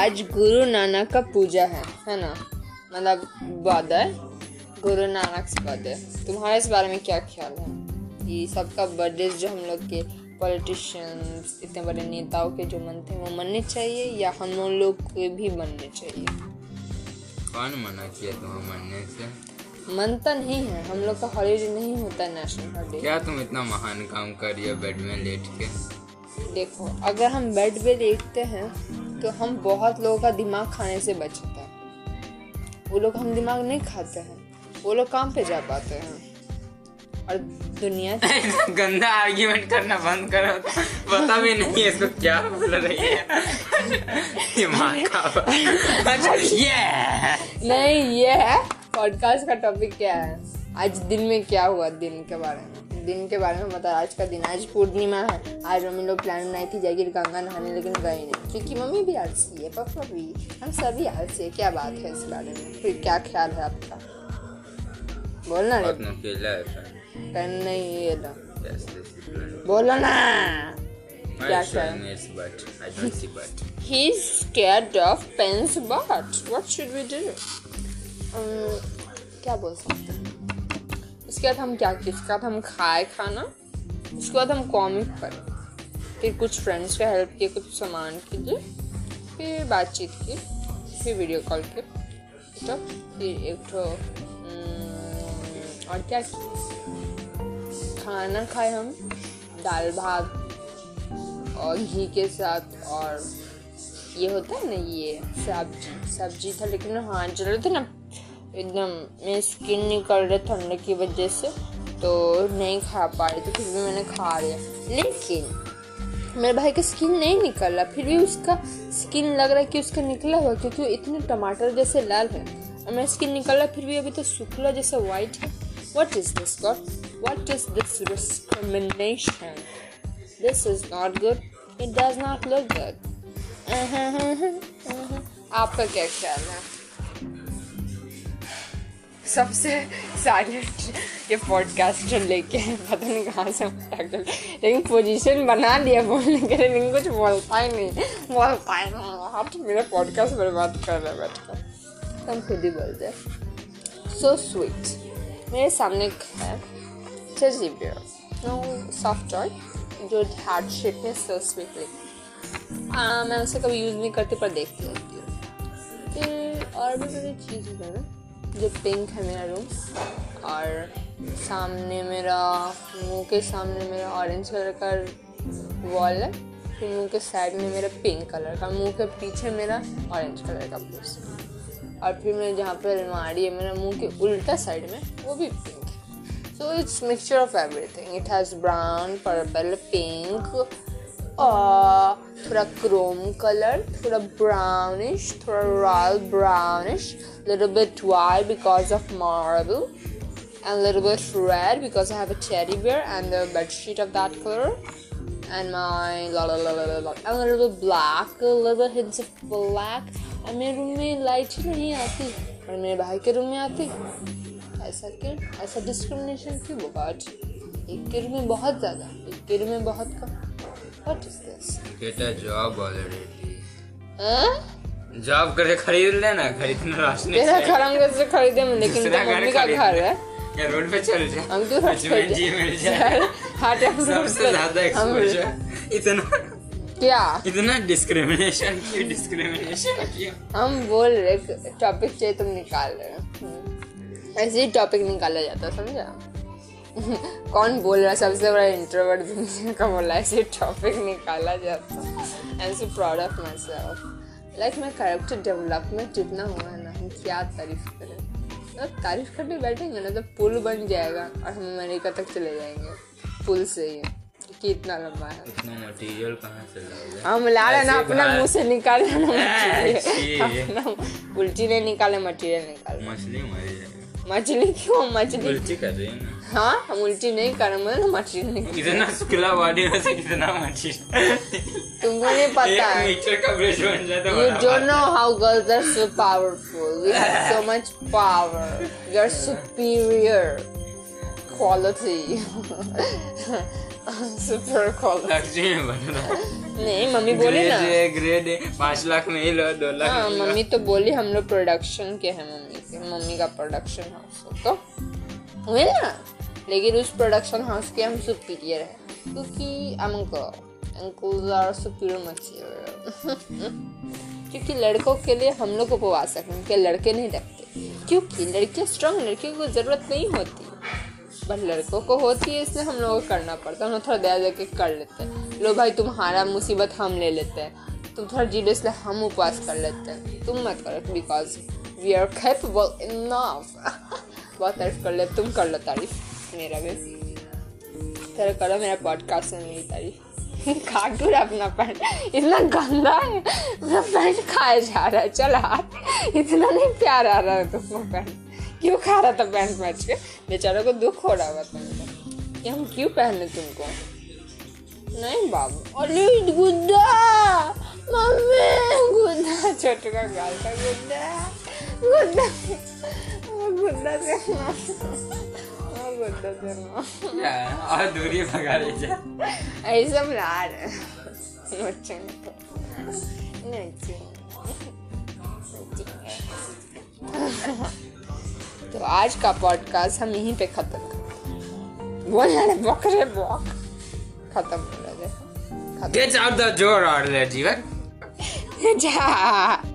आज गुरु नानक का पूजा है है ना? मतलब बर्थडे गुरु नानक से बर्थडे तुम्हारा इस बारे में क्या ख्याल है? कि सबका बर्थडे जो हम लोग के पॉलिटिशियंस इतने बड़े नेताओं के जो मनते हैं वो मनने चाहिए या हम लोग को भी मनने चाहिए? कौन मना किया तुम्हें मरने से? मनता नहीं है। हम लोग का हॉलीडे नहीं होता है नेशनल हॉलीडे क्या तुम इतना महान काम कर रही हो बेड में लेट के? देखो अगर हम बेड पे लेटते हैं तो हम बहुत लोगों का दिमाग खाने से बचता है। वो लोग हम दिमाग नहीं खाते हैं। वो लोग काम पे जा पाते हैं। और दुनिया गंदा आर्ग्यूमेंट करना बंद करो। पता भी नहीं है इसको क्या बोल रही है। दिमाग अच्छा ये नहीं ये है। पॉडकास्ट का टॉपिक क्या है? आज दिन में क्या हुआ? दिन के बारे में। दिन के बारे में बता आज का दिन आज पूर्णिमा है। आज मम्मी लोग प्लान बनाई थी जाएगी गंगा नहाने लेकिन गए नहीं। क्योंकि मम्मी भी आलसी है पापा भी। हम सभी आलसी है। क्या बात है इस बारे में? फिर क्या ख्याल है आपका? बोलना नहीं. बोलो ना। क्या butt. He's scared of pen's butt. What should we do? Um, क्या बोल सकते हैं? उसके बाद हम क्या किए उसके बाद हम खाए खाना। उसके बाद हम कॉमिक पढ़े। फिर कुछ फ्रेंड्स का हेल्प किए कुछ सामान के लिए। फिर बातचीत की। फिर वीडियो कॉल किए तो फिर एक हम्म, और क्या खाना खाए हम। दाल भात और घी के साथ और ये होता है ना ये सब्ज़ी सब्ज़ी था लेकिन हाँ रहे थे ना। एकदम, मेरी स्किन निकल रहे ठंड की वजह से तो नहीं खा पा रही तो फिर भी मैंने खा लिया। लेकिन, मेरे भाई का स्किन नहीं निकल रहा फिर भी उसका स्किन लग रहा है कि उसका निकला हुआ क्योंकि इतने टमाटर जैसे लाल है। और मेरा स्किन निकल रहा फिर भी अभी तो शुक्ला जैसा वाइट है। What is this god what is this discrimination This is not good. It does not look good. आपका क्या ख्याल है? सबसे साइलेंट ये पॉडकास्ट लेके पता नहीं कहाँ से लेकिन पोजीशन बना लिया बोलने के लिए लेकिन कुछ बोलता ही नहीं। बोलता ही नहीं। आप तो मेरा पॉडकास्ट बर्बाद कर रहे बैठ कर हम खुद ही बोलते सो स्वीट मेरे सामने है teddy bear no soft toy जो हार्ड शेप में सो स्वीट स्वीटली मैं उसे कभी यूज़ नहीं करती, पर देखती रहती हूँ। और भी मेरी चीज़ है ना। जो पिंक है मेरा रूम और सामने मेरा मुँह के सामने मेरा ऑरेंज कलर का वॉल है फिर मुँह के साइड में मेरा पिंक कलर का मुँह के पीछे मेरा ऑरेंज कलर का पीस और फिर मैं जहाँ पर अलमारी है मेरा मुँह के उल्टा साइड में वो भी pink So it's mixture of everything. It has brown purple pink, uh, थोड़ा chrome color, थोड़ा brownish, थोड़ा royal brownish, little bit white because of marble, and a little bit red because I have a teddy bear and the bed sheet of that color, and my la la la la la, la and a little bit black, a little bit hints of black. और मेरे room में light ही नहीं आती और मेरे भाई के रूम में आती ऐसा क्यों ऐसा डिस्क्रिमिनेशन क्यों गॉड एक के रूम में बहुत ज़्यादा एक के रूम में बहुत कम व्हाट इज़ दिस बेटा जॉब ऑलरेडी जॉब करके खरीद लेना खरीदना राशन तेरा घर हम कैसे खरीदे लेकिन तो मम्मी का घर है। या रोड पे चल जा। हम क्यों कुछ में जी मिल जाए। हार्ट सबसे ज़्यादा एक्सपोजर इतना क्या? इतना डिस्क्रिमिनेशन क्यों डिस्क्रिमिनेशन क्यों? हम बोल रहे टॉपिक चाहिए तुम निकाल रहे हो। हम्म। ऐसे ही टॉपिक निकाला जाता समझा? कौन बोल रहा है? सबसे बड़ा इंट्रोवर्ट दुनिया का बोला ऐसे टॉपिक निकाला जाता I am so proud of myself like मैं कैरेक्टर डेवलपमेंट जितना हुआ है ना हम क्या तारीफ़ करें? तो तारीफ़ करने बैठेंगे ना तो पुल बन जाएगा और हम अमेरिका तक चले जाएँगे। पुल से ही। कि इतना लंबा है। इतना मटेरियल कहाँ से लाओगे? हम ला रहे ना अपना मुँह से निकाल रहे मटेरियल उल्टी नहीं निकाले मटेरियल निकाल। मछली मर जाएगी। मछली क्यों? मछली उल्टी कर रही है हाँ हम उल्टी नहीं कर रहे मछली निकाल इतना शुक्ला बॉडी में से कितना मछली तुमको नहीं पता है। मीटर का ब्रिज बन जाए तो You बड़ा don't बात know how girls are so powerful. We have so much power. We are superior quality. Super quality. Factory में बन नहीं मम्मी बोली ना। ग्रेड पाँच लाख में ही लो दो लाख हाँ मम्मी तो बोली हम लोग प्रोडक्शन के हैं मम्मी। मम्मी का प्रोडक्शन हाउस है तो। हुए ना? लेकिन उस प्रोडक्शन हाउस के हम सुपीरियर हैं। क्योंकि uncle uncles are superior material क्योंकि लड़कों के लिए हम लोग उपवास रखें के लड़के नहीं रखते। क्योंकि लड़कियाँ स्ट्रांग लड़कियों को ज़रूरत नहीं होती। बट लड़कों को होती है, इसलिए हम लोगों को करना पड़ता है। हम लोग थोड़ा दया दे के कर लेते हैं। लो भाई, तुम्हारा मुसीबत हम ले लेते हैं। तुम थोड़ा ज़ीरो, इसलिए हम उपवास कर लेते हैं। तुम मत करो because we are capable enough बहुत तारीफ़ कर ले तुम कर लो तारीफ़ मेरा भी तेरा करो मेरा पॉडकास्ट में मेरी तारीफ़ काटू रहा अपना पैंट इतना गंदा है मेरा पैंट खाया जा रहा है चल हाथ इतना नहीं प्यार आ रहा है तुमको पैंट क्यों खा रहा था पैंट मैच के बेचारों को दुख हो रहा हुआ तुमको कि हम क्यों पहने तुमको नहीं बाबू अरे गुड्डा मम्मी गुड्डा छोटू का गाल का गुड्डा और दूरी भगा जा ऐसा नोचेंगे तो आज का पॉडकास्ट हम यहीं पे खत्म करते हैं बोल रहे बकरे बक खत्म हो रहा है गेट आउट द डोर और जीवन जा